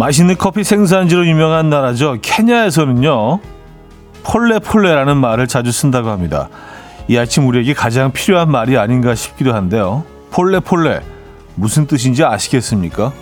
맛있는 커피 생산지로 유명한 나라죠. 케냐에서는요. 폴레폴레라는 말을 자주 쓴다고 합니다. 이 아침 우리에게 가장 필요한 말이 아닌가 싶기도 한데요. 폴레폴레 무슨 뜻인지 아시겠습니까?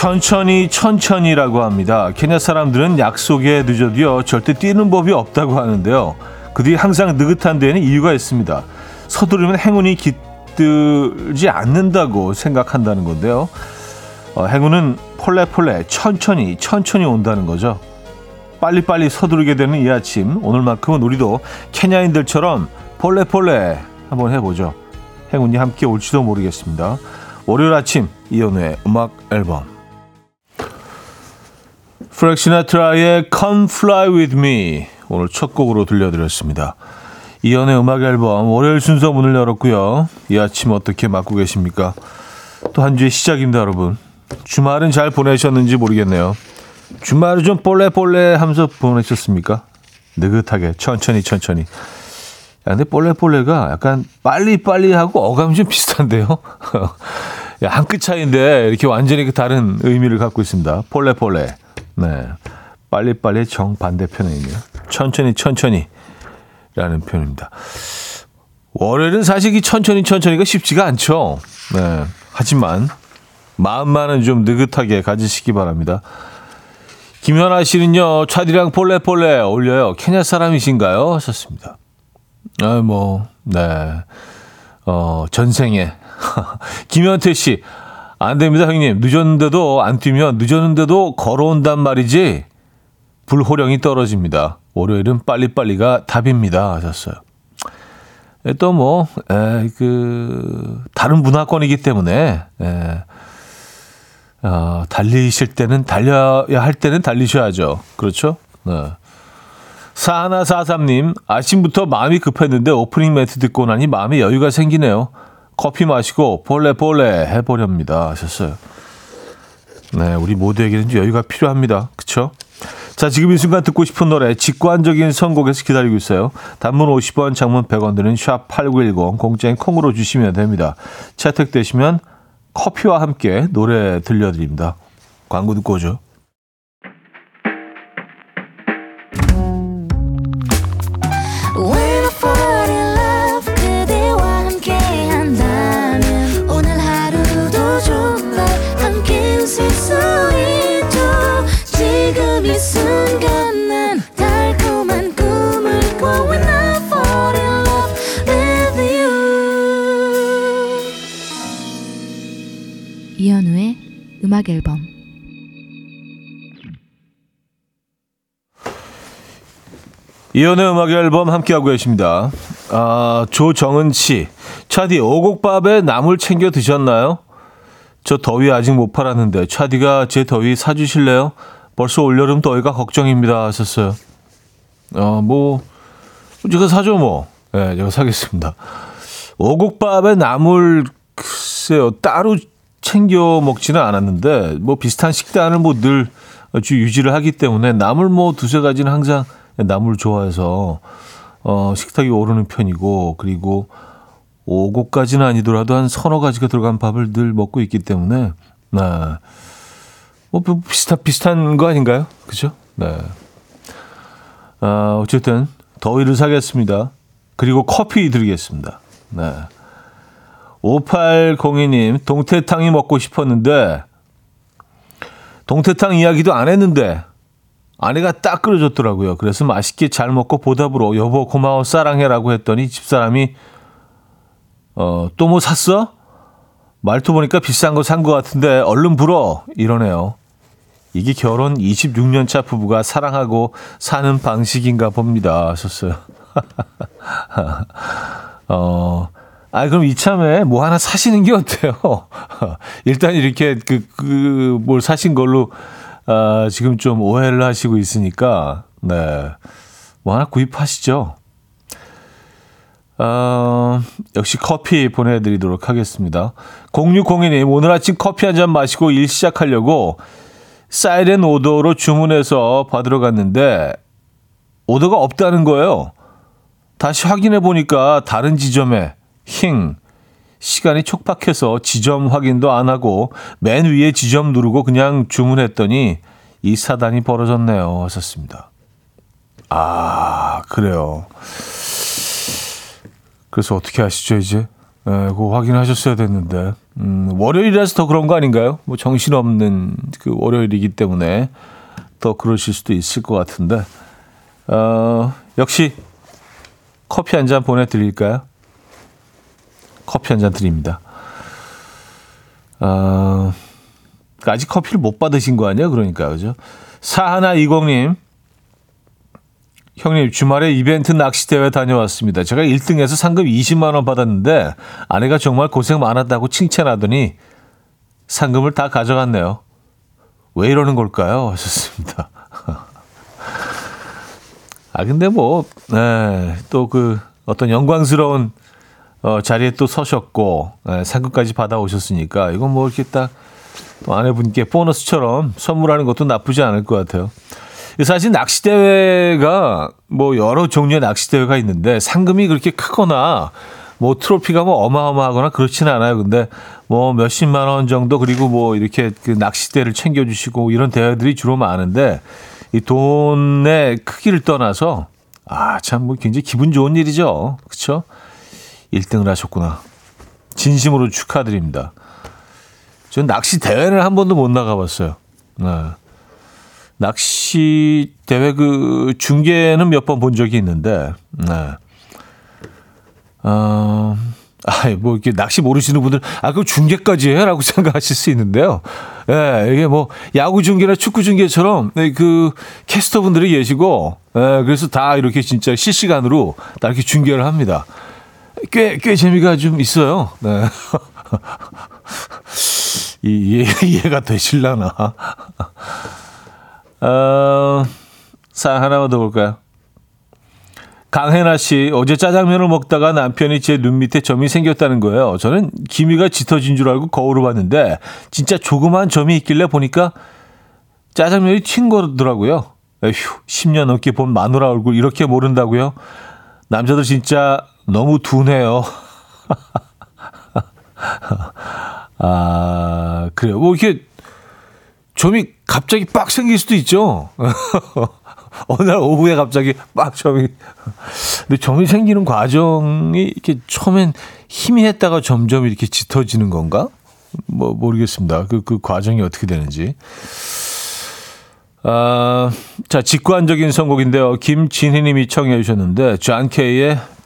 천천히 천천히라고 합니다. 케냐 사람들은 약속에 늦어도요 절대 뛰는 법이 없다고 하는데요. 그들이 항상 느긋한 데에는 이유가 있습니다. 서두르면 행운이 깃들지 않는다고 생각한다는 건데요. 어, 행운은 폴레폴레 천천히 천천히 온다는 거죠. 빨리빨리 서두르게 되는 이 아침 오늘만큼은 우리도 케냐인들처럼 폴레폴레 한번 해보죠. 행운이 함께 올지도 모르겠습니다. 월요일 아침 이연우의 음악 앨범 프렉 시나트라의 Come Fly With Me 오늘 첫 곡으로 들려드렸습니다. 이연의 음악 앨범 월요일 순서 문을 열었고요. 이 아침 어떻게 맞고 계십니까? 또 한 주의 시작입니다, 여러분. 주말은 잘 보내셨는지 모르겠네요. 주말을 좀 볼레볼레 하면서 보내셨습니까? 느긋하게 천천히 천천히. 야, 근데 볼레볼레가 약간 빨리빨리 하고 어감이 좀 비슷한데요. 한 끗 차이인데 이렇게 완전히 그 다른 의미를 갖고 있습니다. 볼레볼레. 네. 빨리빨리 정반대편에 있네요. 천천히 천천히 라는 표현입니다. 월요일은 사실 이 천천히 천천히가 쉽지가 않죠. 네. 하지만 마음만은 좀 느긋하게 가지시기 바랍니다. 김현아 씨는요, 차디랑 폴레폴레 올려요. 케냐 사람이신가요? 하셨습니다. 아, 뭐, 네. 어, 전생에. 김현태 씨, 안 됩니다, 형님. 늦었는데도 안 뛰면 늦었는데도 걸어온단 말이지. 불호령이 떨어집니다. 월요일은 빨리빨리가 답입니다. 하셨어요. 또 뭐, 에, 그, 다른 문화권이기 때문에, 에, 어, 달리실 때는 달려야 할 때는 달리셔야죠. 그렇죠? 네. 사하나사삼님, 아침부터 마음이 급했는데 오프닝 멘트 듣고 나니 마음에 여유가 생기네요. 커피 마시고 볼레 볼레 해보렵니다. 하셨어요. 네, 우리 모두에게는 여유가 필요합니다. 그쵸? 자, 지금 이 순간 듣고 싶은 노래 직관적인 선곡에서 기다리고 있어요. 단문 50원, 장문 100원 드는 샵8910 공짜인 콩으로 주시면 됩니다. 채택되시면 커피와 함께 노래 들려드립니다. 광고 듣고 오죠. 음악 앨범 이연의 음악 앨범 함께하고 계십니다. 아, 조정은 씨. 차디, 오곡밥에 나물 챙겨 드셨나요? 저 더위 아직 못 팔았는데, 차디가 제 더위 사 주실래요? 벌써 올여름 더위가 걱정입니다. 하셨어요. 어, 뭐, 제가 사죠, 뭐. 예, 네, 제가 사겠습니다. 오곡밥에 나물, 글쎄요, 따로 챙겨 먹지는 않았는데 뭐 비슷한 식단을 뭐 늘 유지를 하기 때문에 나물 뭐 두세 가지는 항상 나물 좋아해서 어 식탁이 오르는 편이고 그리고 오곡까지는 아니더라도 한 서너 가지가 들어간 밥을 늘 먹고 있기 때문에 네. 뭐 비슷한 비슷한 거 아닌가요? 그죠? 네. 아, 어쨌든 더위를 사겠습니다. 그리고 커피 드리겠습니다. 네. 5802님, 동태탕이 먹고 싶었는데, 동태탕 이야기도 안 했는데, 아내가 딱 끓여줬더라고요. 그래서 맛있게 잘 먹고 보답으로, 여보 고마워 사랑해라고 했더니 집사람이, 어, 또 뭐 샀어? 말투 보니까 비싼 거산것 같은데, 얼른 불어! 이러네요. 이게 결혼 26년 차 부부가 사랑하고 사는 방식인가 봅니다. 하셨어요. 어, 아, 그럼 이참에 뭐 하나 사시는 게 어때요? 일단 이렇게 그, 그, 뭘 사신 걸로, 아, 지금 좀 오해를 하시고 있으니까, 네. 뭐 하나 구입하시죠. 어, 역시 커피 보내드리도록 하겠습니다. 0602님, 오늘 아침 커피 한 잔 마시고 일 시작하려고 사이렌 오더로 주문해서 받으러 갔는데 오더가 없다는 거예요. 다시 확인해 보니까 다른 지점에 힝 시간이 촉박해서 지점 확인도 안 하고 맨 위에 지점 누르고 그냥 주문했더니 이 사단이 벌어졌네요. 하셨습니다. 아, 그래요. 그래서 어떻게 하시죠, 이제? 네, 그거 확인하셨어야 됐는데. 음, 월요일이라서 더 그런 거 아닌가요? 뭐 정신없는 그 월요일이기 때문에 더 그러실 수도 있을 것 같은데. 어, 역시 커피 한 잔 보내드릴까요? 커피 한 잔 드립니다. 어, 아직 커피를 못 받으신 거 아니에요? 그러니까, 그죠? 사하나 이공님. 형님, 주말에 이벤트 낚시 대회 다녀왔습니다. 제가 1등해서 상금 20만 원 받았는데, 아내가 정말 고생 많았다고 칭찬하더니, 상금을 다 가져갔네요. 왜 이러는 걸까요? 하셨습니다. 아, 근데 뭐, 네, 또그 어떤 영광스러운 어, 자리에 또 서셨고, 네, 상금까지 받아오셨으니까, 이건 뭐 이렇게 딱, 또 아내분께 보너스처럼 선물하는 것도 나쁘지 않을 것 같아요. 사실 낚시대회가 뭐 여러 종류의 낚시대회가 있는데 상금이 그렇게 크거나 뭐 트로피가 뭐 어마어마하거나 그렇지는 않아요. 근데 뭐 몇십만 원 정도 그리고 뭐 이렇게 그 낚시대를 챙겨주시고 이런 대회들이 주로 많은데 이 돈의 크기를 떠나서 아, 참 뭐 굉장히 기분 좋은 일이죠. 그렇죠? 1등을 하셨구나. 진심으로 축하드립니다. 전 낚시 대회를 한 번도 못 나가봤어요. 네. 낚시 대회 그 중계는 몇 번 본 적이 있는데, 네. 어, 아, 뭐, 이렇게 낚시 모르시는 분들, 아, 그 중계까지 해? 라고 생각하실 수 있는데요. 예, 네, 이게 뭐, 야구 중계나 축구 중계처럼, 네, 그, 캐스터 분들이 계시고, 예, 네, 그래서 다 이렇게 진짜 실시간으로 다 이렇게 중계를 합니다. 꽤, 꽤 재미가 좀 있어요. 네. 이, 이해 가 되실라나. 어, 사 하나만 더 볼까요? 강혜나 씨, 어제 짜장면을 먹다가 남편이 제 눈 밑에 점이 생겼다는 거예요. 저는 기미가 짙어진 줄 알고 거울을 봤는데, 진짜 조그만 점이 있길래 보니까 짜장면이 튄 거더라고요. 에휴, 10년 넘게 본 마누라 얼굴 이렇게 모른다고요? 남자들 진짜 너무 둔해요. 아, 그래요. 뭐, 이렇게 점이 갑자기 빡 생길 수도 있죠. 어느 날 오후에 갑자기 빡 점이. 근데 점이 생기는 과정이 이렇게 처음엔 희미했다가 점점 이렇게 짙어지는 건가? 뭐, 모르겠습니다. 그, 그 과정이 어떻게 되는지. 아, 자, 직관적인 선곡인데요. 김진희 님이 청해 주셨는데, 존 케이의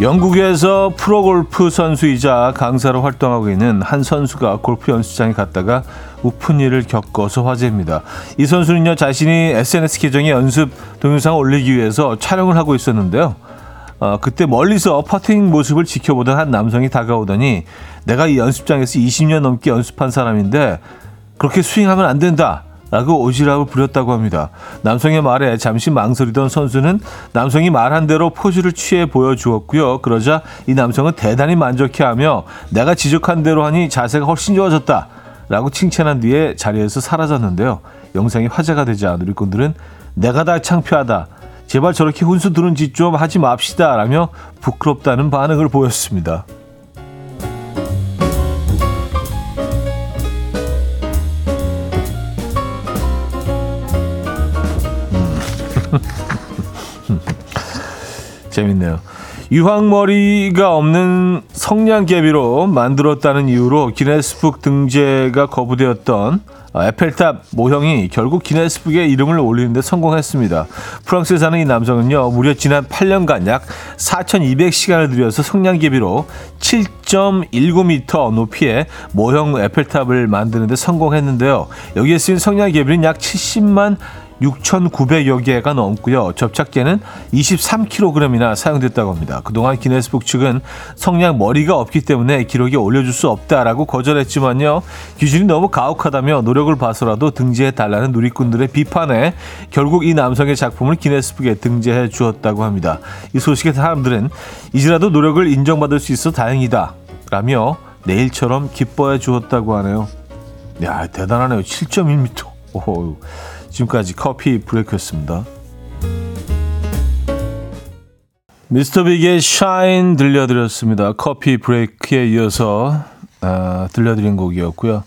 영국에서 프로골프 선수이자 강사로 활동하고 있는 한 선수가 골프 연습장에 갔다가 우픈 일을 겪어서 화제입니다. 이 선수는요 자신이 SNS 계정에 연습 동영상을 올리기 위해서 촬영을 하고 있었는데요. 어, 그때 멀리서 퍼팅 모습을 지켜보던 한 남성이 다가오더니 내가 이 연습장에서 20년 넘게 연습한 사람인데 그렇게 스윙하면 안 된다. 라고 오지랖을 부렸다고 합니다. 남성의 말에 잠시 망설이던 선수는 남성이 말한 대로 포즈를 취해 보여주었고요. 그러자 이 남성은 대단히 만족해하며 내가 지적한 대로 하니 자세가 훨씬 좋아졌다. 라고 칭찬한 뒤에 자리에서 사라졌는데요. 영상이 화제가 되자 누리꾼들은 내가 다 창피하다. 제발 저렇게 훈수 두는 짓 좀 하지 맙시다. 라며 부끄럽다는 반응을 보였습니다. 재밌네요. 유황머리가 없는 성냥개비로 만들었다는 이유로 기네스북 등재가 거부되었던 아, 에펠탑 모형이 결국 기네스북에 이름을 올리는데 성공했습니다. 프랑스에 사는 이 남성은요, 무려 지난 8년간 약 4,200시간을 들여서 성냥개비로 7.19m 높이의 모형 에펠탑을 만드는데 성공했는데요. 여기에 쓰인 성냥개비는 약 70만 6,900여 개가 넘고요. 접착제는 23kg이나 사용됐다고 합니다. 그동안 기네스북 측은 성냥 머리가 없기 때문에 기록에 올려줄 수 없다라고 거절했지만요. 기준이 너무 가혹하다며 노력을 봐서라도 등재해 달라는 누리꾼들의 비판에 결국 이 남성의 작품을 기네스북에 등재해 주었다고 합니다. 이 소식에 사람들은 이제라도 노력을 인정받을 수 있어 다행이다. 라며 내일처럼 기뻐해 주었다고 하네요. 야, 대단하네요. 7.1m. 오, 지금까지 커피 브레이크였습니다. 미스터 빅의 샤인 들려드렸습니다. 커피 브레이크에 이어서 아, 들려드린 곡이었고요.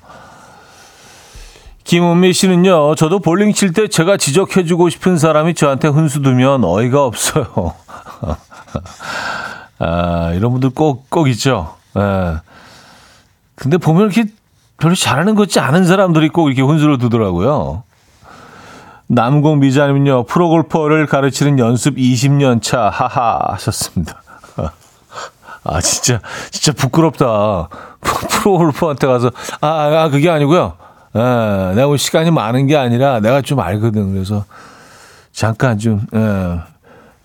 김은미 씨는요, 저도 볼링 칠 때 제가 지적해주고 싶은 사람이 저한테 훈수 두면 어이가 없어요. 아, 이런 분들 꼭, 꼭 있죠. 예. 근데 보면 이렇게 별로 잘하는 것 같지 않은 사람들이 꼭 이렇게 훈수를 두더라고요. 남공 미자님은요, 프로골퍼를 가르치는 연습 20년 차, 하하, 하셨습니다. 아, 진짜, 진짜 부끄럽다. 프로골퍼한테 가서, 아, 아, 그게 아니고요. 에, 예, 내가 뭐 시간이 많은 게 아니라 내가 좀 알거든. 그래서 잠깐 좀, 에,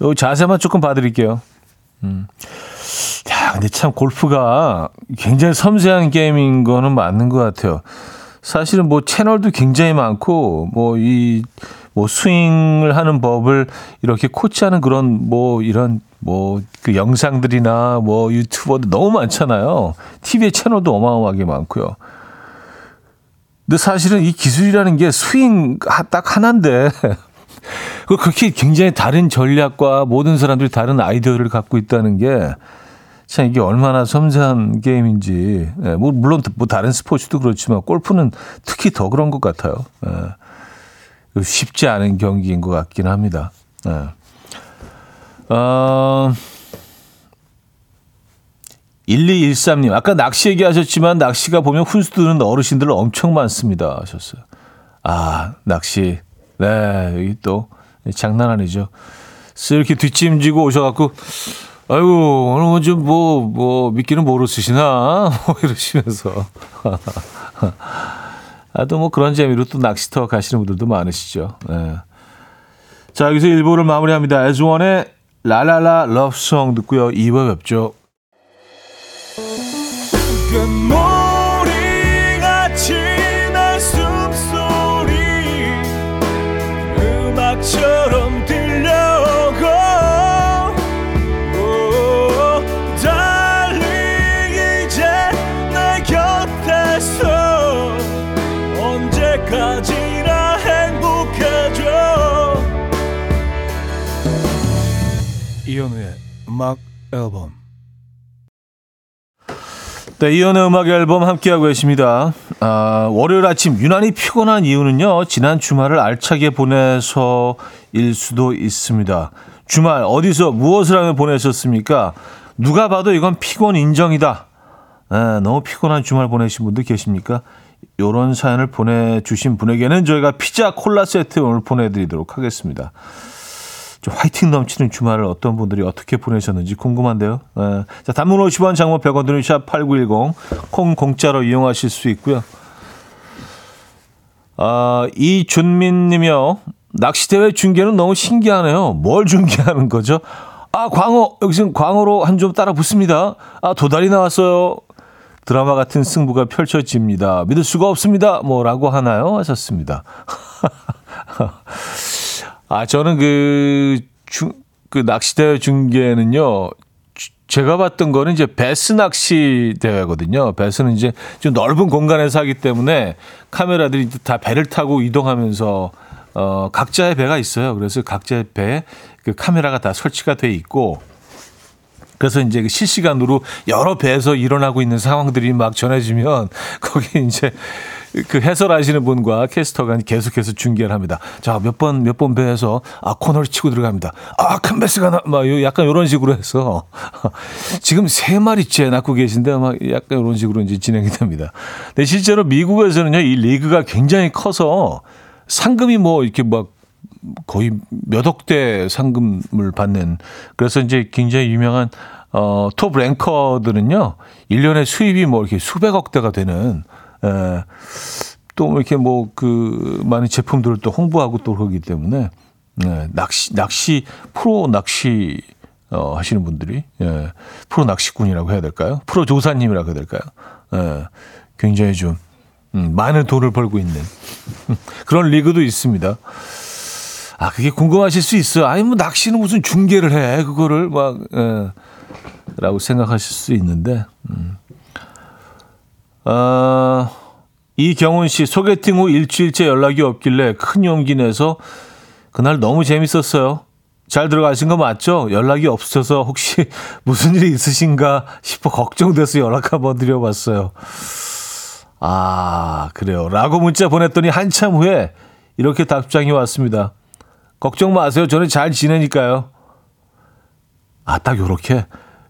요 자세만 조금 봐드릴게요. 음. 야, 근데 참 골프가 굉장히 섬세한 게임인 거는 맞는 것 같아요. 사실은 뭐 채널도 굉장히 많고 뭐 이 뭐 스윙을 하는 법을 이렇게 코치하는 그런 뭐 이런 뭐 그 영상들이나 뭐 유튜버도 너무 많잖아요. TV의 채널도 어마어마하게 많고요. 근데 사실은 이 기술이라는 게 스윙 딱 하나인데 그 그렇게 굉장히 다른 전략과 모든 사람들이 다른 아이디어를 갖고 있다는 게 참 이게 얼마나 섬세한 게임인지. 예, 뭐 물론 뭐 다른 스포츠도 그렇지만 골프는 특히 더 그런 것 같아요. 예, 쉽지 않은 경기인 것 같긴 합니다. 예. 어, 1213님, 아까 낚시 얘기하셨지만 낚시가 보면 훈수 두는 어르신들 엄청 많습니다. 하셨어요. 아, 낚시. 네, 여기 또 장난 아니죠. 이렇게 뒷짐지고 오셔갖고 아이고, 오늘 뭐좀 뭐, 뭐, 미끼는 뭐로 쓰시나? 뭐 이러시면서. 아, 또 뭐 그런 재미로 또 낚시터 가시는 분들도 많으시죠. 네. 자, 여기서 1부를 마무리합니다. 에즈원의 라라라 러브송 듣고요. 2부 뵙죠. 음악 앨범. 네, 이현우의 음악 앨범 함께하고 계십니다. 아, 월요일 아침 유난히 피곤한 이유는요, 지난 주말을 알차게 보내서일 수도 있습니다. 주말 어디서 무엇을 하며 보내셨습니까? 누가 봐도 이건 피곤 인정이다. 네, 너무 피곤한 주말 보내신 분들 계십니까? 이런 사연을 보내주신 분에게는 저희가 피자 콜라 세트 오늘 보내드리도록 하겠습니다. 좀 화이팅 넘치는 주말을 어떤 분들이 어떻게 보내셨는지 궁금한데요. 에, 자, 단문 50원, 장모 100원 드는 샵8910, 콩 공짜로 이용하실 수 있고요. 아, 이준민 님이요. 낚시대회 중계는 너무 신기하네요. 뭘 중계하는 거죠? 아, 광어, 여기서 광어로 한 점 따라 붙습니다. 아, 도다리 나왔어요. 드라마 같은 승부가 펼쳐집니다. 믿을 수가 없습니다. 뭐라고 하나요? 하셨습니다. 아, 저는 그, 중, 그 낚시대회 중계는요, 제가 봤던 거는 이제 베스 낚시 대회거든요. 베스는 이제 좀 넓은 공간에서 하기 때문에 카메라들이 다 배를 타고 이동하면서 어 각자의 배가 있어요. 그래서 각자의 배에 그 카메라가 다 설치가 돼 있고 그래서 이제 그 실시간으로 여러 배에서 일어나고 있는 상황들이 막 전해지면 거기 이제 그 해설하시는 분과 캐스터가 계속해서 중계를 합니다. 자, 몇 번, 몇 번 배에서, 아, 코너를 치고 들어갑니다. 아, 칸베스가 나, 막, 약간 이런 식으로 해서, 지금 세 마리째 낳고 계신데, 막, 약간 이런 식으로 이제 진행이 됩니다. 근데 실제로 미국에서는요, 이 리그가 굉장히 커서 상금이 뭐, 이렇게 막, 거의 몇 억대 상금을 받는, 그래서 이제 굉장히 유명한, 어, 톱 랭커들은요, 1년에 수입이 뭐 이렇게 수백억 대가 되는, 에, 또 이렇게 뭐 그 많은 제품들을 또 홍보하고 또 그러기 때문에 네, 낚시 낚시 프로 낚시 어, 하시는 분들이 예, 프로 낚시꾼이라고 해야 될까요? 프로 조사님이라고 해야 될까요? 예, 굉장히 좀 음, 많은 돈을 벌고 있는 그런 리그도 있습니다. 아 그게 궁금하실 수 있어요. 아니 뭐 낚시는 무슨 중계를 해 그거를 막 예, 라고 생각하실 수 있는데 음. 아, 이경훈 씨 소개팅 후 일주일째 연락이 없길래 큰 용기 내서 그날 너무 재밌었어요. 잘 들어가신 거 맞죠? 연락이 없어서 혹시 무슨 일이 있으신가 싶어 걱정돼서 연락 한번 드려봤어요. 아, 그래요. 라고 문자 보냈더니 한참 후에 이렇게 답장이 왔습니다. 걱정 마세요. 저는 잘 지내니까요. 아, 딱 요렇게.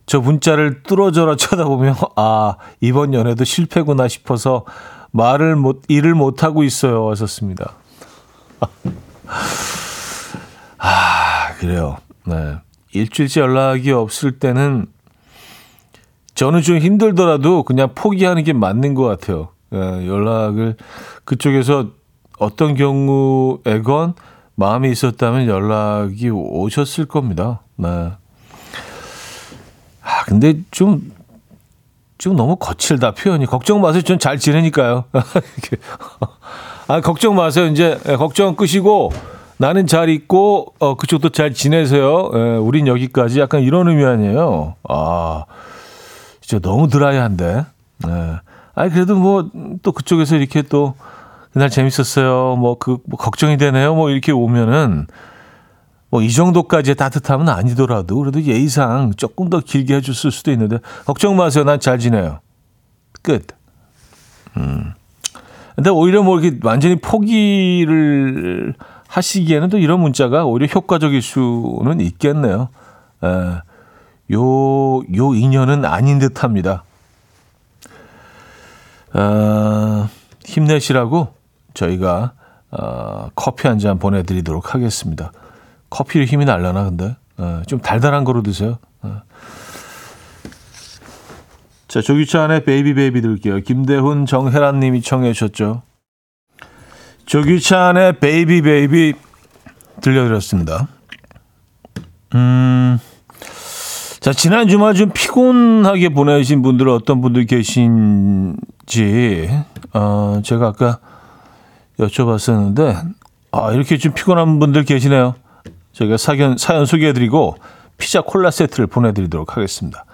저 문자를 뚫어져라 쳐다보면 아 이번 연애도 실패구나 싶어서 말을 못 일을 못 하고 있어요. 왔었습니다. 아 그래요. 네 일주일째 연락이 없을 때는 저는 좀 힘들더라도 그냥 포기하는 게 맞는 것 같아요. 네, 연락을 그쪽에서 어떤 경우에건 마음이 있었다면 연락이 오셨을 겁니다. 네. 아, 근데 좀, 좀 너무 거칠다, 표현이. 걱정 마세요. 전 잘 지내니까요. 아, 걱정 마세요. 이제, 예, 걱정 끄시고, 나는 잘 있고, 어, 그쪽도 잘 지내세요. 예, 우린 여기까지. 약간 이런 의미 아니에요. 아, 진짜 너무 드라이한데. 예. 아니, 그래도 뭐, 또 그쪽에서 이렇게 또, 그날 재밌었어요. 뭐, 그, 뭐 걱정이 되네요. 뭐, 이렇게 오면은, 뭐 이 정도까지의 따뜻함은 아니더라도 그래도 예의상 조금 더 길게 해줬을 수도 있는데 걱정 마세요. 난 잘 지내요. 끝. 음. 근데 오히려 뭐 이렇게 완전히 포기를 하시기에는 또 이런 문자가 오히려 효과적일 수는 있겠네요. 에, 요, 요 인연은 아닌 듯 합니다. 어, 힘내시라고 저희가 어, 커피 한 잔 보내드리도록 하겠습니다. 커피로 힘이 날라나 근데 어, 좀 달달한 거로 드세요. 어. 자 조규찬의 Baby Baby 들을게요. 김대훈 정혜란님이 청해 주셨죠. 조규찬의 Baby Baby 들려드렸습니다. 음. 자, 지난 주말 좀 피곤하게 보내신 분들 어떤 분들 계신지, 어, 제가 아까 여쭤봤었는데, 아, 이렇게 좀 피곤한 분들 계시네요. 저희가 사연, 사연 소개해드리고 피자 콜라 세트를 보내드리도록 하겠습니다.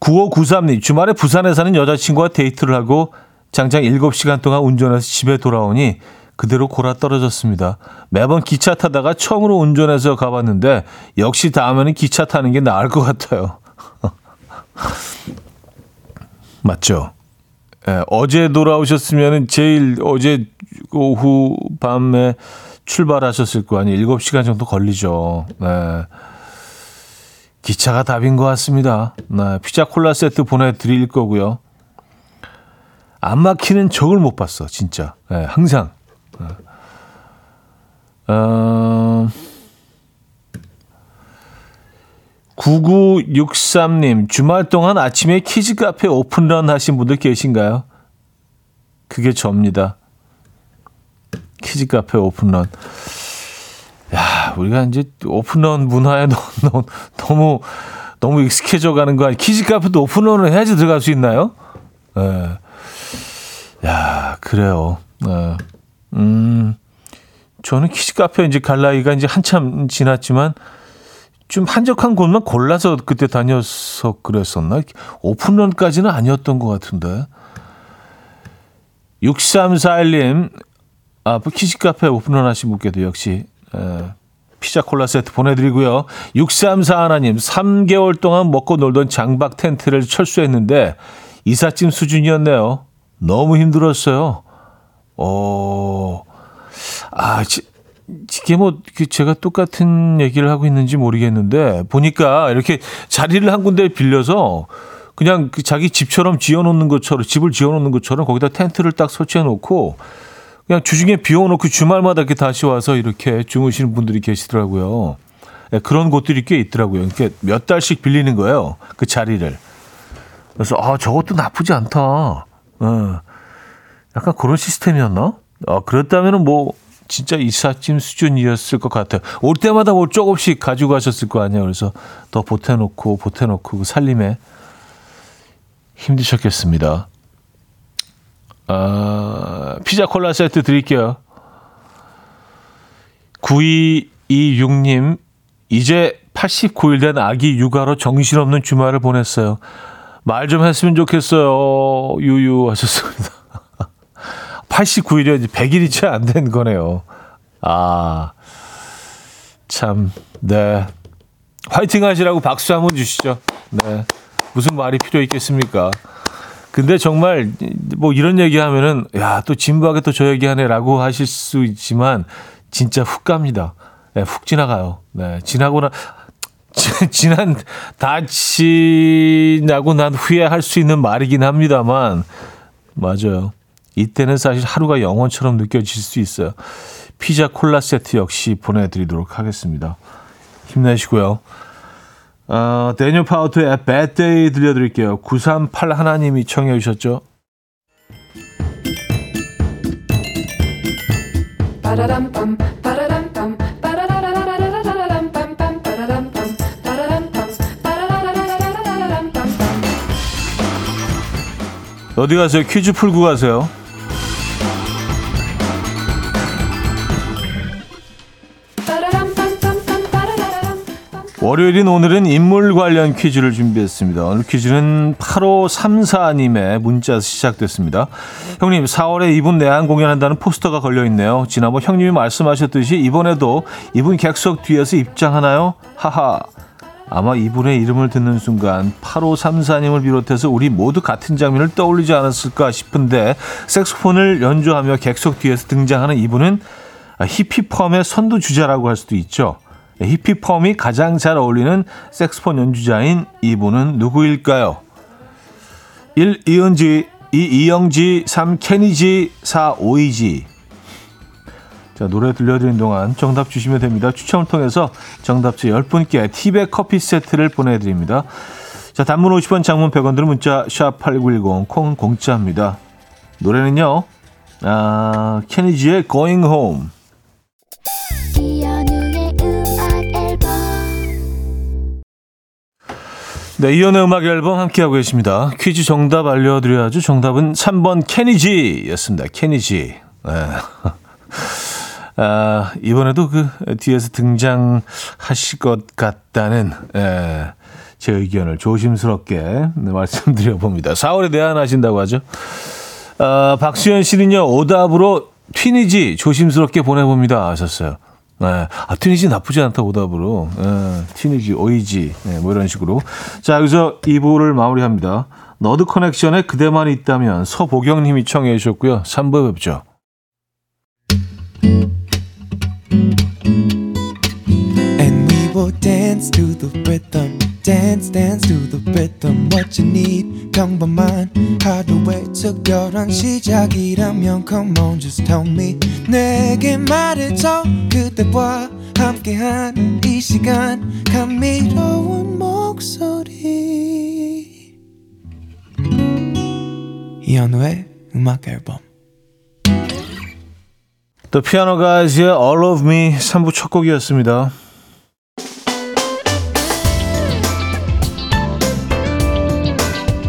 9593님, 주말에 부산에 사는 여자친구와 데이트를 하고 장장 7시간 동안 운전해서 집에 돌아오니 그대로 골아 떨어졌습니다. 매번 기차 타다가 처음으로 운전해서 가봤는데 역시 다음에는 기차 타는 게 나을 것 같아요. 맞죠? 예, 어제 돌아오셨으면 제일 어제 오후 밤에 출발하셨을 거 아니에요. 7시간 정도 걸리죠. 네. 기차가 답인 것 같습니다. 네. 피자 콜라 세트 보내드릴 거고요. 안 막히는 적을 못 봤어, 진짜. 네, 항상. 네. 어... 9963님, 주말 동안 아침에 키즈 카페 오픈런 하신 분들 계신가요? 그게 접니다. 키즈 카페 오픈런. 야, 우리가 이제 오픈런 문화에 너무, 너무, 너무 익숙해져 가는 거 아니야? 키즈 카페도 오픈런을 해야지 들어갈 수 있나요? 예. 네. 야, 그래요. 네. 음, 저는 키즈 카페 이제 갈 나이가 이제 한참 지났지만 좀 한적한 곳만 골라서 그때 다녀서 그랬었나? 오픈런까지는 아니었던 것 같은데. 6341님, 아, 뭐 키즈 카페 오픈런 하신 분께도 역시 에, 피자 콜라 세트 보내드리고요. 6341님 3개월 동안 먹고 놀던 장박 텐트를 철수했는데 이삿짐 수준이었네요. 너무 힘들었어요. 어, 아, 지, 이게 뭐그 제가 똑같은 얘기를 하고 있는지 모르겠는데 보니까 이렇게 자리를 한 군데 빌려서 그냥 그 자기 집처럼 지어놓는 것처럼 집을 지어놓는 것처럼 거기다 텐트를 딱 설치해 놓고 그냥 주중에 비워놓고 주말마다 이렇게 다시 와서 이렇게 주무시는 분들이 계시더라고요. 네, 그런 곳들이 꽤 있더라고요. 이렇게 몇 달씩 빌리는 거예요. 그 자리를. 그래서 아 저것도 나쁘지 않다. 어. 약간 그런 시스템이었나? 아, 그랬다면은 뭐 진짜 이삿짐 수준이었을 것 같아요. 올 때마다 뭐 조금씩 가지고 가셨을 거 아니에요. 그래서 더 보태놓고 보태놓고 그 살림에 힘드셨겠습니다. 아, 피자 콜라 세트 드릴게요. 9226님, 이제 89일 된 아기 육아로 정신없는 주말을 보냈어요. 말 좀 했으면 좋겠어요. 유유 하셨습니다. 89일이요. 100일이 채 안 된 거네요. 아, 참, 네. 화이팅 하시라고 박수 한번 주시죠. 네. 무슨 말이 필요 있겠습니까? 근데 정말 뭐 이런 얘기 하면은 야, 또 진부하게 또 저 얘기 하네라고 하실 수 있지만 진짜 훅 갑니다. 네, 훅 지나가요. 네. 지나고 나 지난 다 지나고 난 후에 할 수 있는 말이긴 합니다만 맞아요. 이때는 사실 하루가 영원처럼 느껴질 수 있어요. 피자 콜라 세트 역시 보내드리도록 하겠습니다. 힘내시고요. 어, 데니얼 파우터의 Bad Day 들려드릴게요. 938 하나님이 청해 주셨죠. 어디 가세요? 퀴즈 풀고 가세요. 월요일인 오늘은 인물 관련 퀴즈를 준비했습니다. 오늘 퀴즈는 8534님의 문자에서 시작됐습니다. 형님, 4월에 이분 내한 공연한다는 포스터가 걸려있네요. 지난번 형님이 말씀하셨듯이 이번에도 이분 객석 뒤에서 입장하나요? 하하. 아마 이분의 이름을 듣는 순간 8534님을 비롯해서 우리 모두 같은 장면을 떠올리지 않았을까 싶은데 색소폰을 연주하며 객석 뒤에서 등장하는 이분은 히피펌의 선두주자라고 할 수도 있죠. 히피펌이 가장 잘 어울리는 색스폰 연주자인 이분은 누구일까요? 1. 이은지 2. 이영지 3. 케니지 4. 오이지 자 노래 들려드리는 동안 정답 주시면 됩니다. 추첨을 통해서 정답자 10분께 티백 커피 세트를 보내드립니다. 자 단문 50원 장문 100원 들은 문자 샵 8910 콩 공짜입니다. 노래는요. 아, 케니지의 Going Home 네, 이연의 음악 앨범 함께하고 계십니다. 퀴즈 정답 알려드려야죠. 정답은 3번 케니지였습니다. 케니지. 네. 아, 이번에도 그 뒤에서 등장하실 것 같다는 예, 제 의견을 조심스럽게 말씀드려 봅니다. 4월에 내한하신다고 하죠. 아, 박수현 씨는요, 오답으로 튀니지 조심스럽게 보내봅니다 하셨어요. 네. 아, 튀니지 나쁘지 않다, 오답으로. 네. 튀니지, 오이지. 네, 뭐 이런 식으로. 자, 여기서 2부를 마무리합니다. 너드 커넥션에 그대만 있다면 서보경 님이 청해 주셨고요. 3부 뵙죠. Dance to the rhythm. dance dance to the rhythm what you need 평범한 하루의 특별한 시작이라면 come on just tell me 내게 말해줘 그대와 함께한 이 시간 감미로운 목소리 이현우의 음악 앨범 Piano Guys의 All of Me 3부 첫 곡이었습니다.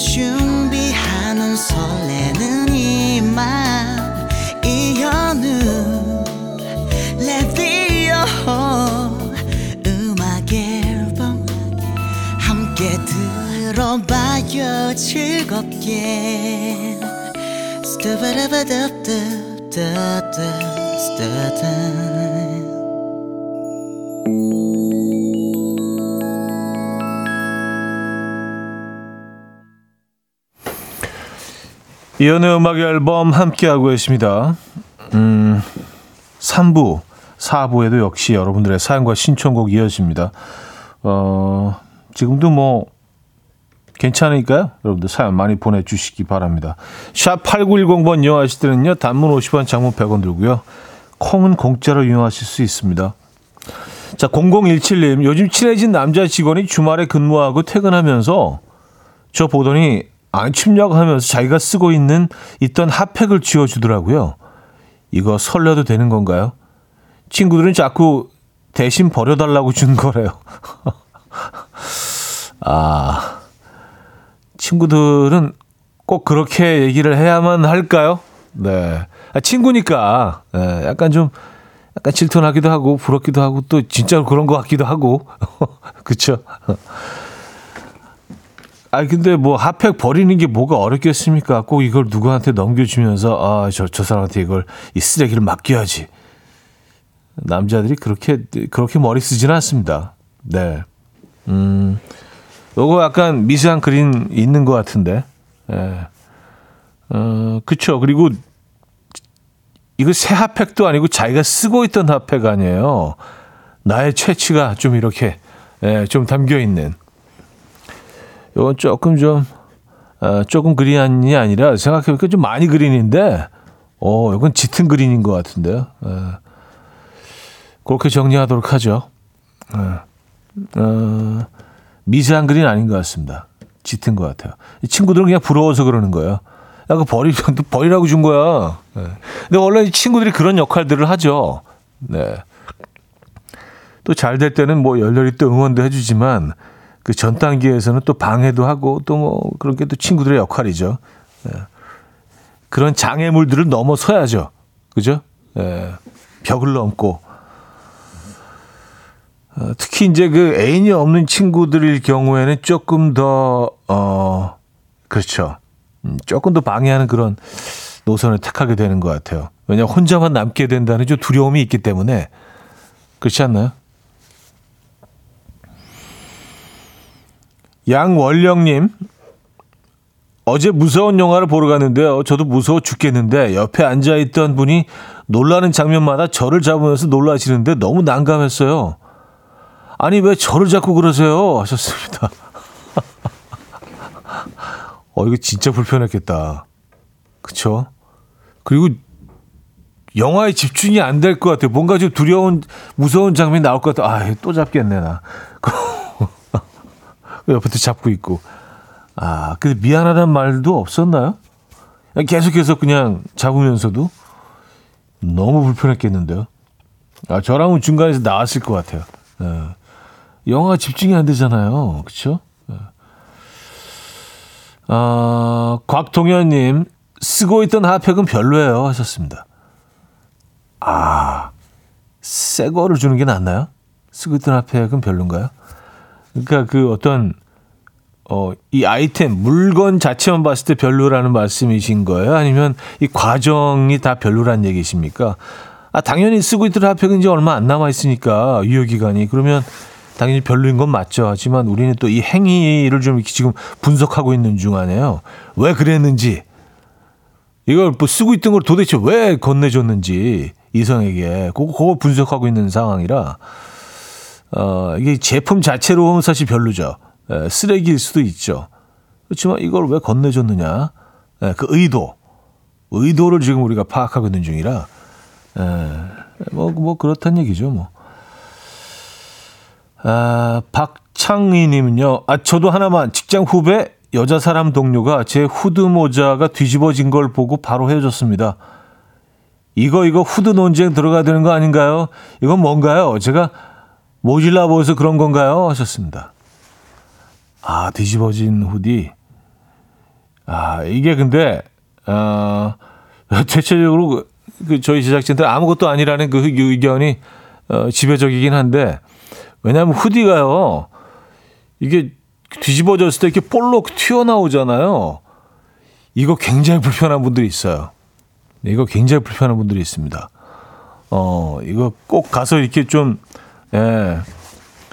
준비하는 설레는 이맘 이현우 레디오 음악 앨범 함께 들어봐요 즐겁게 스타바라바답답답답 이연의 음악 앨범 함께하고 계십니다. 음, 3부, 4부에도 역시 여러분들의 사연과 신청곡 이어집니다. 어, 지금도 뭐, 괜찮으니까요. 여러분들 사연 많이 보내주시기 바랍니다. 샵 8910번 이용하실 때는요, 단문 50원, 장문 100원 들고요. 콩은 공짜로 이용하실 수 있습니다. 자, 0017님, 요즘 친해진 남자 직원이 주말에 근무하고 퇴근하면서 저 보더니 안 춥냐고 하면서 자기가 쓰고 있는 있던 핫팩을 쥐어주더라고요. 이거 설레도 되는 건가요? 친구들은 자꾸 대신 버려달라고 준 거래요. 아, 친구들은 꼭 그렇게 얘기를 해야만 할까요? 네. 아, 친구니까, 네, 약간 좀, 약간 질투나기도 하고, 부럽기도 하고, 또 진짜로 그런 것 같기도 하고. 그쵸? 아 근데 뭐 핫팩 버리는 게 뭐가 어렵겠습니까? 꼭 이걸 누구한테 넘겨주면서 아저저 사람한테 이걸 이 쓰레기를 맡겨야지. 남자들이 그렇게 그렇게 머리 쓰지는 않습니다. 네. 음. 요거 약간 미세한 그림 있는 것 같은데. 예. 어, 그쵸. 그리고 이거 새 핫팩도 아니고 자기가 쓰고 있던 핫팩 아니에요. 나의 채취가 좀 이렇게, 예, 좀 담겨 있는. 이건 조금 좀 어, 조금 그린이 아니라 생각해보니까 좀 많이 그린인데 어 이건 짙은 그린인 것 같은데요. 어, 그렇게 정리하도록 하죠. 어, 어, 미세한 그린 아닌 것 같습니다. 짙은 것 같아요. 이 친구들은 그냥 부러워서 그러는 거예요. 야, 그 버리, 버리라고 준 거야. 네. 근데 원래 이 친구들이 그런 역할들을 하죠. 네. 또 잘 될 때는 뭐 열렬히 또 응원도 해주지만 그 전 단계에서는 또 방해도 하고 또 뭐 그런 게또 친구들의 역할이죠. 예. 그런 장애물들을 넘어서야죠. 그죠? 예. 벽을 넘고. 어, 특히 이제 그 애인이 없는 친구들일 경우에는 조금 더, 어, 그렇죠. 음, 조금 더 방해하는 그런 노선을 택하게 되는 것 같아요. 왜냐하면 혼자만 남게 된다는 좀 두려움이 있기 때문에. 그렇지 않나요? 양원령님, 어제 무서운 영화를 보러 갔는데요. 저도 무서워 죽겠는데 옆에 앉아 있던 분이 놀라는 장면마다 저를 잡으면서 놀라시는데 너무 난감했어요. 아니, 왜 저를 자꾸 그러세요? 하셨습니다. 어, 이거 진짜 불편했겠다. 그쵸? 그리고 영화에 집중이 안 될 것 같아요. 뭔가 좀 두려운, 무서운 장면이 나올 것 같아. 아, 또 잡겠네, 나. 옆에도 잡고 있고. 아, 근데 미안하다는 말도 없었나요? 계속해서 그냥 잡으면서도 너무 불편했겠는데요. 아, 저랑은 중간에서 나왔을 것 같아요. 예. 영화 집중이 안 되잖아요. 그쵸? 예. 아, 곽동현님, 쓰고 있던 핫팩은 별로예요. 하셨습니다. 아, 새 거를 주는 게 낫나요? 쓰고 있던 핫팩은 별론가요? 그러니까 그 어떤 어, 이 아이템, 물건 자체만 봤을 때 별로라는 말씀이신 거예요? 아니면 이 과정이 다 별로란 얘기십니까? 아, 당연히 쓰고 있던 핫팩은 이제 얼마 안 남아있으니까, 유효기간이. 그러면 당연히 별로인 건 맞죠. 하지만 우리는 또 이 행위를 좀 지금 분석하고 있는 중 아니에요. 왜 그랬는지, 이걸 뭐 쓰고 있던 걸 도대체 왜 건네줬는지 이성에게 그거, 그거 분석하고 있는 상황이라 어, 이게 제품 자체로 사실 별로죠. 에, 쓰레기일 수도 있죠. 그렇지만 이걸 왜 건네줬느냐, 에, 그 의도, 의도를 지금 우리가 파악하고 있는 중이라 에, 뭐, 뭐 그렇다는 얘기죠, 뭐. 아, 박창희님은요. 아, 저도 하나만 직장 후배 여자 사람 동료가 제 후드 모자가 뒤집어진 걸 보고 바로 헤어졌습니다. 이거 이거 후드 논쟁 들어가야 되는 거 아닌가요? 이건 뭔가요? 제가 모질라 보여서 그런 건가요? 하셨습니다. 아, 뒤집어진 후디. 아, 이게 근데 어, 대체적으로 그, 그 저희 제작진들 아무것도 아니라는 그 의견이 어, 지배적이긴 한데 왜냐하면 후디가요 이게 뒤집어졌을 때 이렇게 볼록 튀어나오잖아요. 이거 굉장히 불편한 분들이 있어요. 이거 굉장히 불편한 분들이 있습니다. 어, 이거 꼭 가서 이렇게 좀, 예,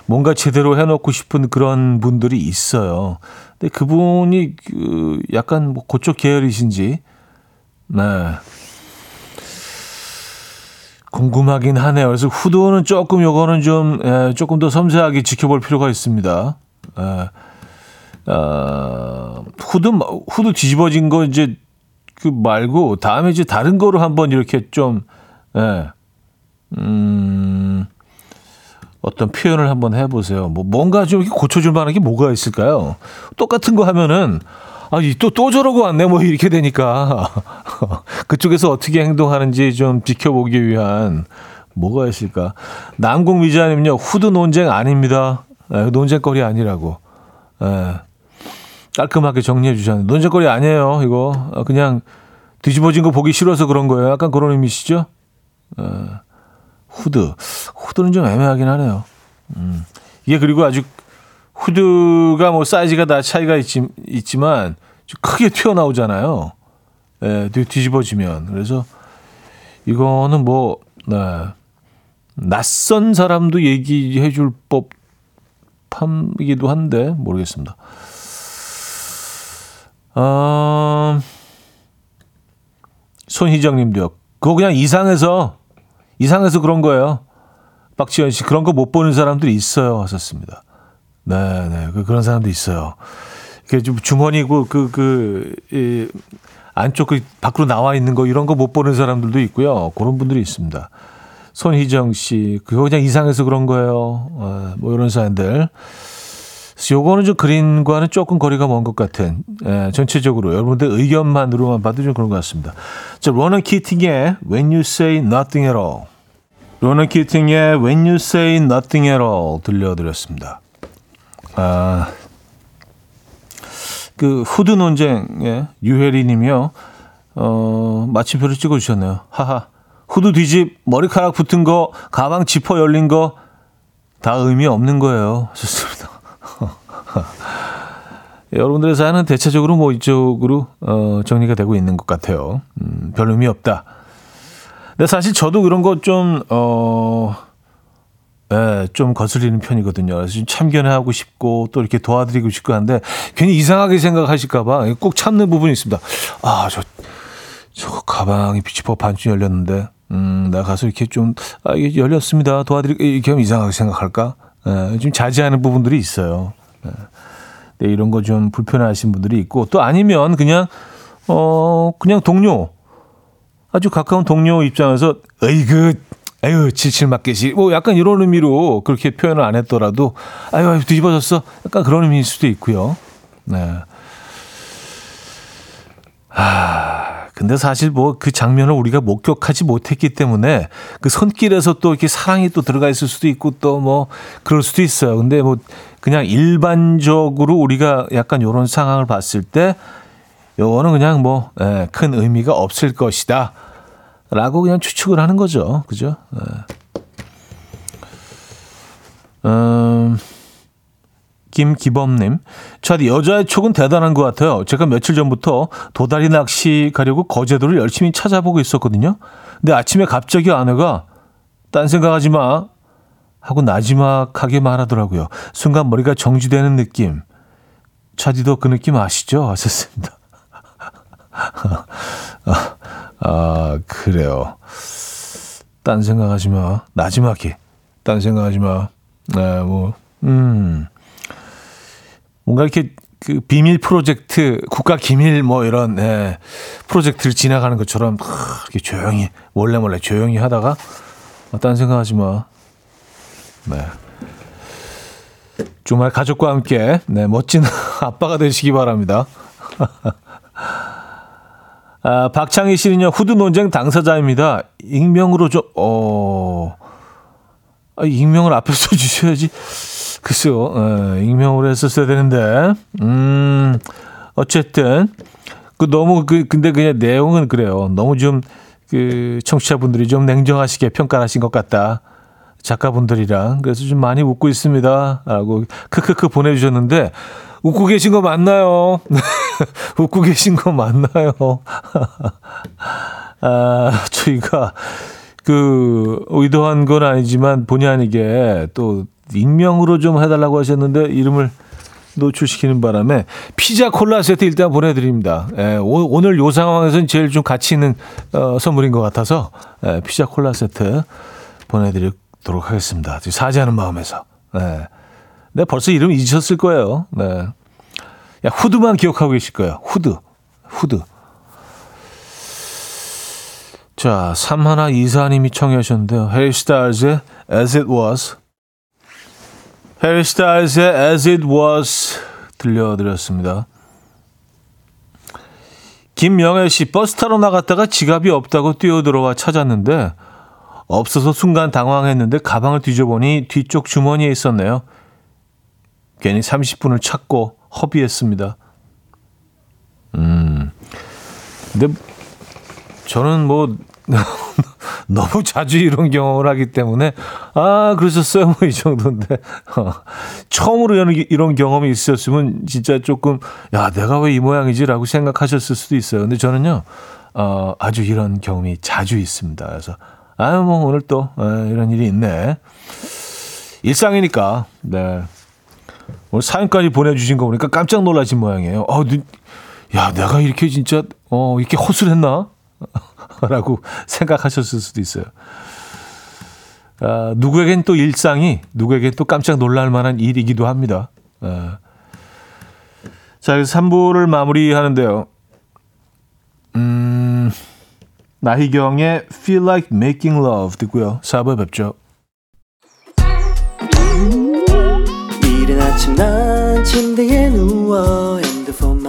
뭔가 제대로 해놓고 싶은 그런 분들이 있어요. 근데 그분이 그 약간 뭐 그쪽 계열이신지, 네. 궁금하긴 하네요. 그래서 후드는 조금 요거는 좀 예, 조금 더 섬세하게 지켜볼 필요가 있습니다. 예. 어, 후드 후드 뒤집어진 거 이제 그 말고 다음에 이제 다른 거로 한번 이렇게 좀 예. 음. 어떤 표현을 한번 해보세요. 뭐 뭔가 좀 고쳐줄 만한 게 뭐가 있을까요? 똑같은 거 하면은 아, 또, 또 저러고 왔네. 뭐 이렇게 되니까. 그쪽에서 어떻게 행동하는지 좀 지켜보기 위한 뭐가 있을까. 남궁 미자님요. 후드 논쟁 아닙니다. 에, 논쟁거리 아니라고. 에, 깔끔하게 정리해 주셨는데. 논쟁거리 아니에요. 이거. 아, 그냥 뒤집어진 거 보기 싫어서 그런 거예요. 약간 그런 의미시죠? 에, 후드. 후드는 좀 애매하긴 하네요. 음. 이게 그리고 아주 후드가 뭐 사이즈가 다 차이가 있지, 있지만 좀 크게 튀어나오잖아요. 예, 뒤집어지면. 그래서 이거는 뭐, 네. 낯선 사람도 얘기해 줄 법함이기도 한데, 모르겠습니다. 어, 손희정 님도요. 그거 그냥 이상해서, 이상해서 그런 거예요. 박지현 씨, 그런 거 못 보는 사람들이 있어요. 하셨습니다. 네, 네. 그, 그런 사람도 있어요. 그, 좀 주머니고, 그, 그, 이, 안쪽 그 밖으로 나와 있는 거 이런 거 못 보는 사람들도 있고요. 그런 분들이 있습니다. 손희정 씨, 그거 그냥 이상해서 그런 거예요. 어, 뭐 이런 사람들. 요거는 좀 그린과는 조금 거리가 먼 것 같은, 예, 전체적으로 여러분들 의견만으로만 봐도 좀 그런 것 같습니다. 자, 로넌 키팅의 When You Say Nothing at All. 로넌 키팅의 When You Say Nothing at All 들려드렸습니다. 아, 그 후드 논쟁의 유혜리 님이요. 어, 마침표를 찍어 주셨네요. 하하. 후드 뒤집 머리카락 붙은 거, 가방 지퍼 열린 거 다 의미 없는 거예요. 좋습니다. 여러분들의 사연은 대체적으로 뭐 이쪽으로 어, 정리가 되고 있는 것 같아요. 음, 별 의미 없다. 근데 사실 저도 그런 거좀 어, 예, 좀 거슬리는 편이거든요. 그래서 좀 참견하고 싶고 또 이렇게 도와드리고 싶고 한데 괜히 이상하게 생각하실까봐 꼭 참는 부분이 있습니다. 아, 저, 저 가방이 지퍼 반쯤 열렸는데, 음, 나 가서 이렇게 좀, 아, 이게 열렸습니다. 도와드리고, 이렇게 하면 이상하게 생각할까? 예, 좀 자제하는 부분들이 있어요. 예. 네, 이런 거 좀 불편해하신 분들이 있고 또 아니면 그냥, 어, 그냥 동료, 아주 가까운 동료 입장에서, 에이그, 아유, 칠칠맞게시. 뭐 약간 이런 의미로 그렇게 표현을 안 했더라도, 아유, 아유 뒤집어졌어. 약간 그런 의미일 수도 있고요. 네. 아, 근데 사실 뭐 그 장면을 우리가 목격하지 못했기 때문에 그 손길에서 또 이렇게 사랑이 또 들어가 있을 수도 있고 또 뭐 그럴 수도 있어요. 근데 뭐 그냥 일반적으로 우리가 약간 이런 상황을 봤을 때 요거는 그냥 뭐큰 예, 의미가 없을 것이다. 라고 그냥 추측을 하는 거죠. 그죠? 예. 음, 김기범님, 차디 여자의 촉은 대단한 것 같아요. 제가 며칠 전부터 도다리 낚시 가려고 거제도를 열심히 찾아보고 있었거든요. 근데 아침에 갑자기 아내가 딴 생각하지 마 하고 나지막하게 말하더라고요. 순간 머리가 정지되는 느낌. 차디도 그 느낌 아시죠? 하셨습니다. 아, 아, 그래요. 딴 생각하지 마. 나지막해. 딴 생각하지 마. 네, 뭐, 음. 뭔가 이렇게 그 비밀 프로젝트, 국가 기밀 뭐 이런, 네, 프로젝트를 지나가는 것처럼 이렇게 조용히, 몰래 몰래 조용히 하다가, 아, 딴 생각하지 마. 네. 주말 가족과 함께, 네, 멋진 아빠가 되시기 바랍니다. 아, 박창희 씨는요, 후드 논쟁 당사자입니다. 익명으로 좀, 어, 아, 익명을 앞에 써주셔야지. 글쎄요, 에, 익명으로 했었어야 되는데, 음, 어쨌든, 그 너무 그, 근데 그냥 내용은 그래요. 너무 좀, 그, 청취자분들이 좀 냉정하시게 평가를 하신 것 같다. 작가분들이랑. 그래서 좀 많이 웃고 있습니다. 라고, 크크크 보내주셨는데, 웃고 계신 거 맞나요? 웃고 계신 거 맞나요? 아, 저희가 그 의도한 건 아니지만 본의 아니게 또 익명으로 좀 해달라고 하셨는데 이름을 노출시키는 바람에 피자 콜라 세트 일단 보내드립니다. 예, 오, 늘요 상황에서는 제일 좀 가치 있는 어, 선물인 것 같아서 예, 피자 콜라 세트 보내드리도록 하겠습니다. 사죄하는 마음에서. 예. 네, 벌써 이름 잊으셨을 거예요. 네. 야, 후드만 기억하고 계실 거예요. 후드. 후드. 자, 삼하나 이사님이 청해 하셨는데요. 해리 스타일즈의 As It Was. 해리 스타일즈의 As It Was 들려드렸습니다. 김명애 씨 버스 타러 나갔다가 지갑이 없다고 뛰어들어와 찾았는데 없어서 순간 당황했는데 가방을 뒤져보니 뒤쪽 주머니에 있었네요. 괜히 30분을 찾고 허비했습니다. 음. 근데 저는 뭐 너무 자주 이런 경험을 하기 때문에 아 그러셨어요 뭐 이 정도인데 어, 처음으로 이런, 이런 경험이 있었으면 진짜 조금 야 내가 왜 이 모양이지라고 생각하셨을 수도 있어요. 근데 저는요 어, 아주 이런 경험이 자주 있습니다. 그래서 아유 뭐 오늘 또 어, 이런 일이 있네 일상이니까 네 오늘 사연까지 보내주신 거 보니까 깜짝 놀라신 모양이에요. 어, 야, 내가 이렇게 진짜, 어, 이렇게 허술했나? 라고 생각하셨을 수도 있어요. 아, 누구에겐 또 일상이, 누구에겐 또 깜짝 놀랄 만한 일이기도 합니다. 아. 자, 3부를 마무리하는데요. 음, 나희경의 Feel Like Making Love 듣고요. 4부에 뵙죠. 이른 아침 난 침대에 누워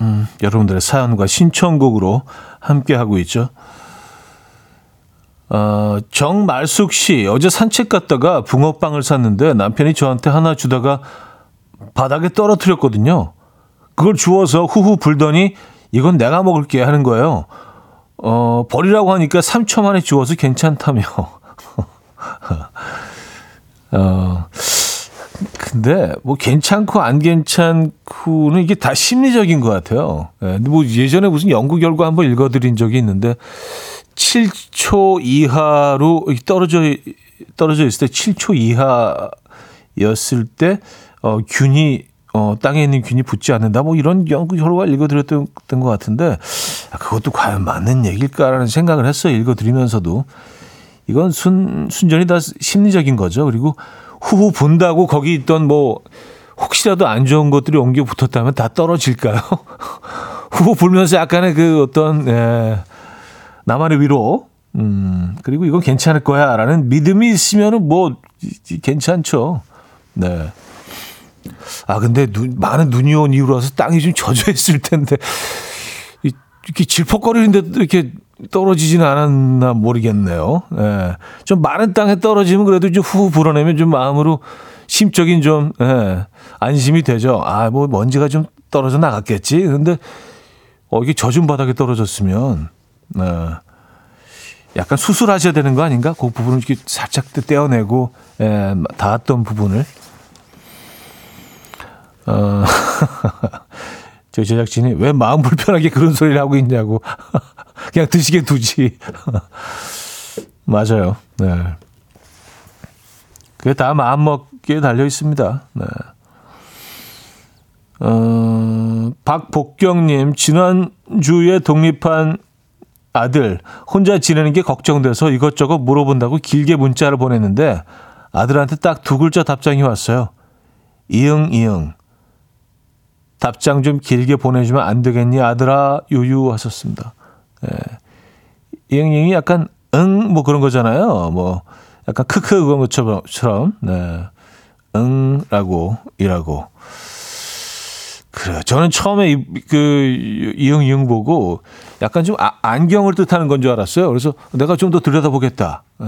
음, 여러분들의 사연과 신청곡으로 함께하고 있죠. 어, 정말숙 씨, 어제 산책 갔다가 붕어빵을 샀는데 남편이 저한테 하나 주다가 바닥에 떨어뜨렸거든요. 그걸 주워서 후후 불더니 이건 내가 먹을게 하는 거예요. 어, 버리라고 하니까 3초 만에 주워서 괜찮다며. 어, 근데 뭐 괜찮고 안 괜찮고는 이게 다 심리적인 것 같아요. 예, 뭐 예전에 무슨 연구 결과 한번 읽어드린 적이 있는데 7초 이하로 떨어져 떨어져 있을 때 7초 이하였을 때 어, 균이 어, 땅에 있는 균이 붙지 않는다. 뭐 이런 연구 결과 읽어드렸던 것 같은데 아, 그것도 과연 맞는 얘기일까라는 생각을 했어요. 읽어드리면서도 이건 순 순전히 다 심리적인 거죠. 그리고 후후 분다고 거기 있던 뭐 혹시라도 안 좋은 것들이 옮겨 붙었다면 다 떨어질까요? 후후 불면서 약간의 그 어떤 예, 나만의 위로 음 그리고 이건 괜찮을 거야 라는 믿음이 있으면은 뭐 괜찮죠. 네. 아 근데 눈, 많은 눈이 온 이후라서 땅이 좀 젖어 있을 텐데 이렇게 질퍽거리는데도 이렇게 떨어지지는 않았나 모르겠네요. 예. 좀 마른 땅에 떨어지면 그래도 좀후 불어내면 좀 마음으로 심적인 좀 예, 안심이 되죠. 아, 뭐 먼지가 좀 떨어져 나갔겠지. 근데 어 이게 젖은 바닥에 떨어졌으면 예, 약간 수술하셔야 되는 거 아닌가? 그 부분을 이렇게 살짝 떼어내고 예, 닿았던 부분을 어, 저 제작진이 왜 마음 불편하게 그런 소리를 하고 있냐고 그냥 드시게 두지 맞아요. 네. 그게 다 마음 먹기에 달려 있습니다. 네. 어, 박복경님, 지난주에 독립한 아들, 혼자 지내는 게 걱정돼서 이것저것 물어본다고 길게 문자를 보냈는데 아들한테 딱 두 글자 답장이 왔어요. 이응, 이응. 답장 좀 길게 보내주면 안 되겠니, 아들아, 유유 하셨습니다. 예. 이응이 약간 응, 뭐 그런 거잖아요. 뭐, 약간 크크 그런 것처럼, 네. 응라고, 이라고. 그래요. 저는 처음에 이, 그, 이응, 이응 보고 약간 좀 아, 안경을 뜻하는 건 줄 알았어요. 그래서 내가 좀 더 들여다보겠다. 예.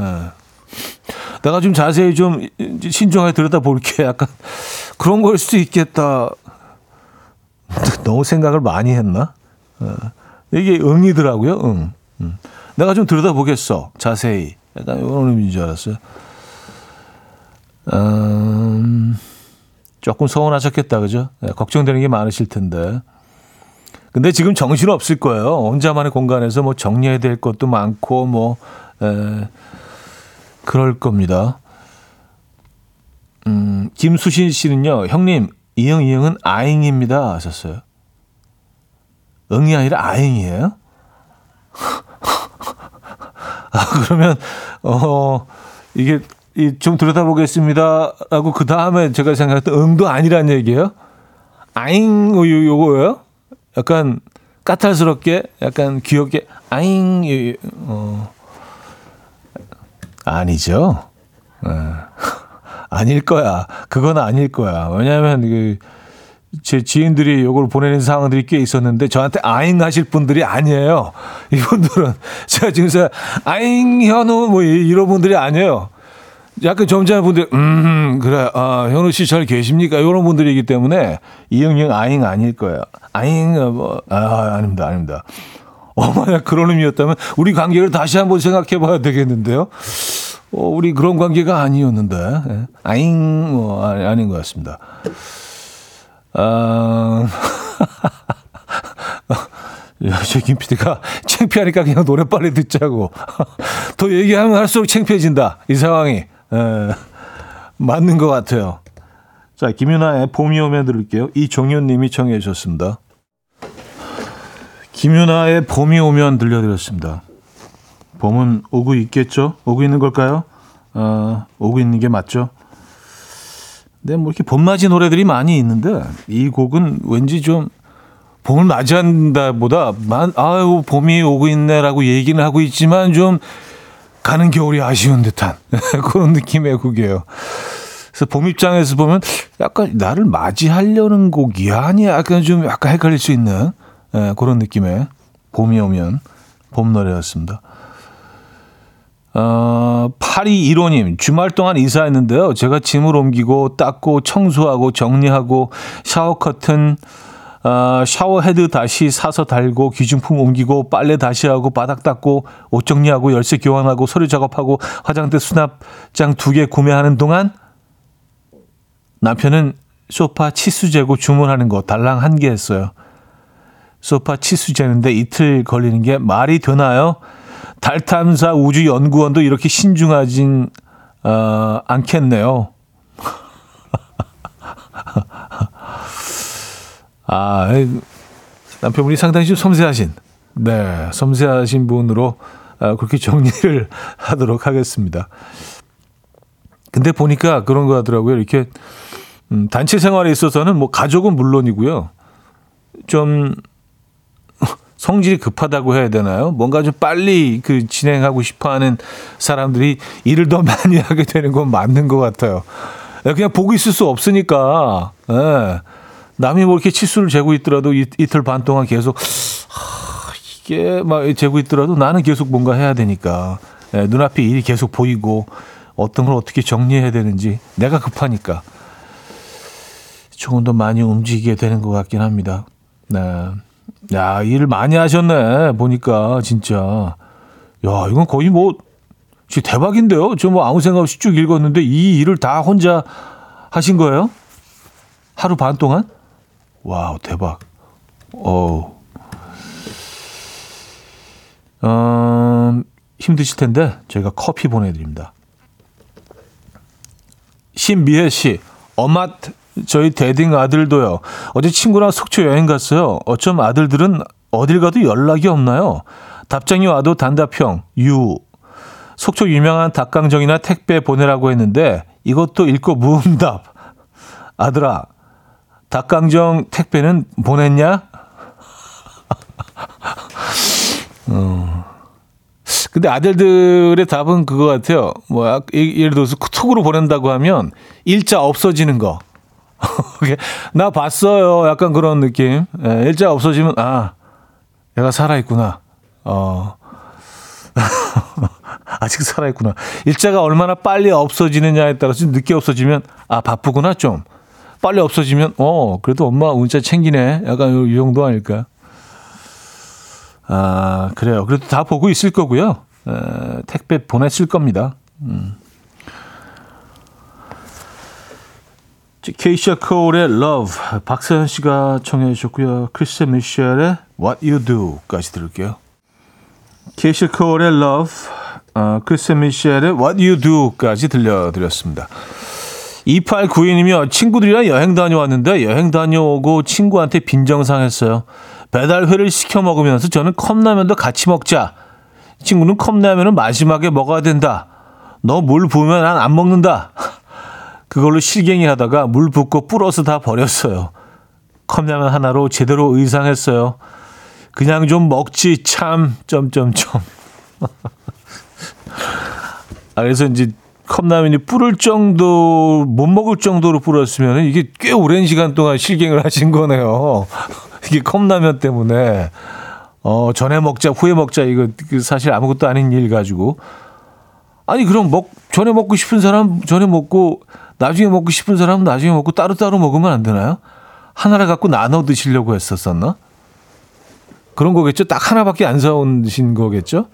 내가 좀 자세히 좀 신중하게 들여다볼게. 약간 그런 걸 수도 있겠다. 너무 생각을 많이 했나? 예. 이게 응이더라고요. 응. 응. 내가 좀 들여다보겠어. 자세히. 약간 이런 의미인 줄 알았어요. 음, 조금 서운하셨겠다. 그죠? 네, 걱정되는 게 많으실 텐데. 근데 지금 정신 없을 거예요. 혼자만의 공간에서 뭐 정리해야 될 것도 많고 뭐 에, 그럴 겁니다. 음, 김수신 씨는요. 형님, 이응 이응은 아잉입니다 하셨어요. 응이 아니라 아잉이에요? 아, 그러면, 어, 이게, 이, 좀 들여다보겠습니다. 라고 그 다음에 제가 생각했던 응도 아니란 얘기예요? 아잉, 요, 요거예요? 약간 까탈스럽게, 약간 귀엽게, 아잉, 요, 어, 아니죠. 에. 아닐 거야. 그건 아닐 거야. 왜냐하면 그, 제 지인들이 요걸 보내는 상황들이 꽤 있었는데 저한테 아잉 하실 분들이 아니에요. 이분들은 제가 지금 서 아잉 현우 뭐 이런 분들이 아니에요. 약간 점잖은 분들 음 그래 아 현우 씨 잘 계십니까 이런 분들이기 때문에 이응이응 아잉 아닐 거예요. 아잉 뭐 아 아닙니다 아닙니다. 어 만약 그런 의미였다면 우리 관계를 다시 한번 생각해 봐야 되겠는데요. 어, 우리 그런 관계가 아니었는데 예. 아잉 뭐 아니, 아닌 것 같습니다. 아, 저김 PD가 창피하니까 그냥 노래 빨리 듣자고. 더 얘기하면 할수록 창피해진다. 이 상황이. 에, 맞는 것 같아요. 자, 김윤아의 봄이 오면 들을게요. 이종현 님이 청해 주셨습니다. 김윤아의 봄이 오면 들려드렸습니다. 봄은 오고 있겠죠? 오고 있는 걸까요? 어, 오고 있는 게 맞죠? 근데 뭐 이렇게 봄맞이 노래들이 많이 있는데 이 곡은 왠지 좀 봄을 맞이한다 보다 만 아유 봄이 오고 있네라고 얘기는 하고 있지만 좀 가는 겨울이 아쉬운 듯한 그런 느낌의 곡이에요. 그래서 봄 입장에서 보면 약간 나를 맞이하려는 곡이야 아니 약간 좀 약간 헷갈릴 수 있는 예, 그런 느낌의 봄이 오면 봄 노래였습니다. 어, 8215님, 주말 동안 이사했는데요. 제가 짐을 옮기고 닦고 청소하고 정리하고 샤워 커튼, 어, 샤워 헤드 다시 사서 달고 귀중품 옮기고 빨래 다시 하고 바닥 닦고 옷 정리하고 열쇠 교환하고 서류 작업하고 화장대 수납장 두 개 구매하는 동안 남편은 소파 치수 재고 주문하는 거 달랑 한 개 했어요. 소파 치수 재는데 이틀 걸리는 게 말이 되나요? 달 탐사 우주 연구원도 이렇게 신중하진 어, 않겠네요. 아, 남편분이 상당히 좀 섬세하신, 네, 섬세하신 분으로 어, 그렇게 정리를 하도록 하겠습니다. 근데 보니까 그런 거 하더라고요. 이렇게 음, 단체 생활에 있어서는 뭐 가족은 물론이고요. 좀 성질이 급하다고 해야 되나요? 뭔가 좀 빨리 그 진행하고 싶어 하는 사람들이 일을 더 많이 하게 되는 건 맞는 것 같아요. 그냥 보고 있을 수 없으니까, 예. 남이 뭐 이렇게 치수를 재고 있더라도 이, 이틀 반 동안 계속, 하, 이게 막 재고 있더라도 나는 계속 뭔가 해야 되니까, 예, 눈앞에 일이 계속 보이고, 어떤 걸 어떻게 정리해야 되는지 내가 급하니까 조금 더 많이 움직이게 되는 것 같긴 합니다. 네. 야, 일을 많이 하셨네. 보니까 진짜. 야, 이건 거의 뭐 진짜 대박인데요. 저 뭐 아무 생각 없이 쭉 읽었는데 이 일을 다 혼자 하신 거예요? 하루 반 동안? 와우, 대박. 어우. 음, 힘드실 텐데 저희가 커피 보내 드립니다. 신미혜 씨, 엄마 저희 대딩 아들도요. 어제 친구랑 속초 여행 갔어요. 어쩜 아들들은 어딜 가도 연락이 없나요? 답장이 와도 단답형 유. 속초 유명한 닭강정이나 택배 보내라고 했는데 이것도 읽고 무음답. 아들아, 닭강정 택배는 보냈냐? 어. 근데 아들들의 답은 그거 같아요. 뭐 약- 예- 예를 들어서 톡으로 보낸다고 하면 일자 없어지는 거. 나 봤어요. 약간 그런 느낌. 예, 일자 없어지면 아, 얘가 살아 있구나. 어. 아직 살아 있구나. 일자가 얼마나 빨리 없어지느냐에 따라서 늦게 없어지면 아, 바쁘구나 좀. 빨리 없어지면 어, 그래도 엄마 문자 챙기네. 약간 요- 이 정도 아닐까? 아, 그래요. 그래도 다 보고 있을 거고요. 에, 택배 보냈을 겁니다. 음. 케이샤 코울의 Love, 박서현 씨가 청해 주셨고요. 크리스 미셸의 What You Do까지 들을게요. 케이샤 코울의 Love, 어, 크리스 미셸의 What You Do까지 들려드렸습니다. 2892님이요. 친구들이랑 여행 다녀왔는데 여행 다녀오고 친구한테 빈정상했어요. 배달회를 시켜 먹으면서 저는 컵라면도 같이 먹자. 친구는 컵라면은 마지막에 먹어야 된다. 너물 부으면 난 안 먹는다. 그걸로 실갱이 하다가 물 붓고 불어서 다 버렸어요. 컵라면 하나로 제대로 의상했어요. 그냥 좀 먹지 참 점점점. 아 그래서 이제 컵라면이 불을 정도 못 먹을 정도로 불었으면 이게 꽤 오랜 시간 동안 실갱을 하신 거네요. 이게 컵라면 때문에 어 전에 먹자 후에 먹자 이거 그 사실 아무것도 아닌 일 가지고 아니 그럼 먹 전에 먹고 싶은 사람 전에 먹고 나중에 먹고 싶은 사람은 나중에 먹고 따로따로 먹으면 안 되나요? 하나를 갖고 나눠 드시려고 했었었나? 그런 거겠죠? 딱 하나밖에 안 사오신 거겠죠?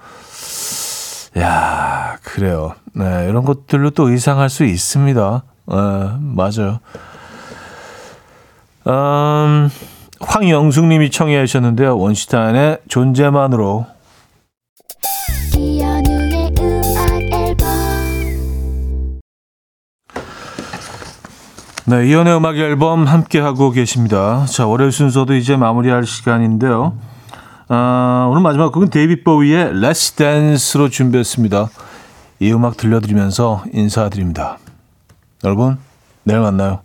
야, 그래요. 네, 이런 것들로 또 의상할 수 있습니다. 네, 맞아요. 음, 황영숙님이 청해 주셨는데요. 원시타인의 존재만으로. 네, 이연의 음악 앨범 함께 하고 계십니다. 자, 월요일 순서도 이제 마무리할 시간인데요. 아, 오늘 마지막 곡은 데이빗 보위의 Let's Dance로 준비했습니다. 이 음악 들려드리면서 인사드립니다. 여러분, 내일 만나요.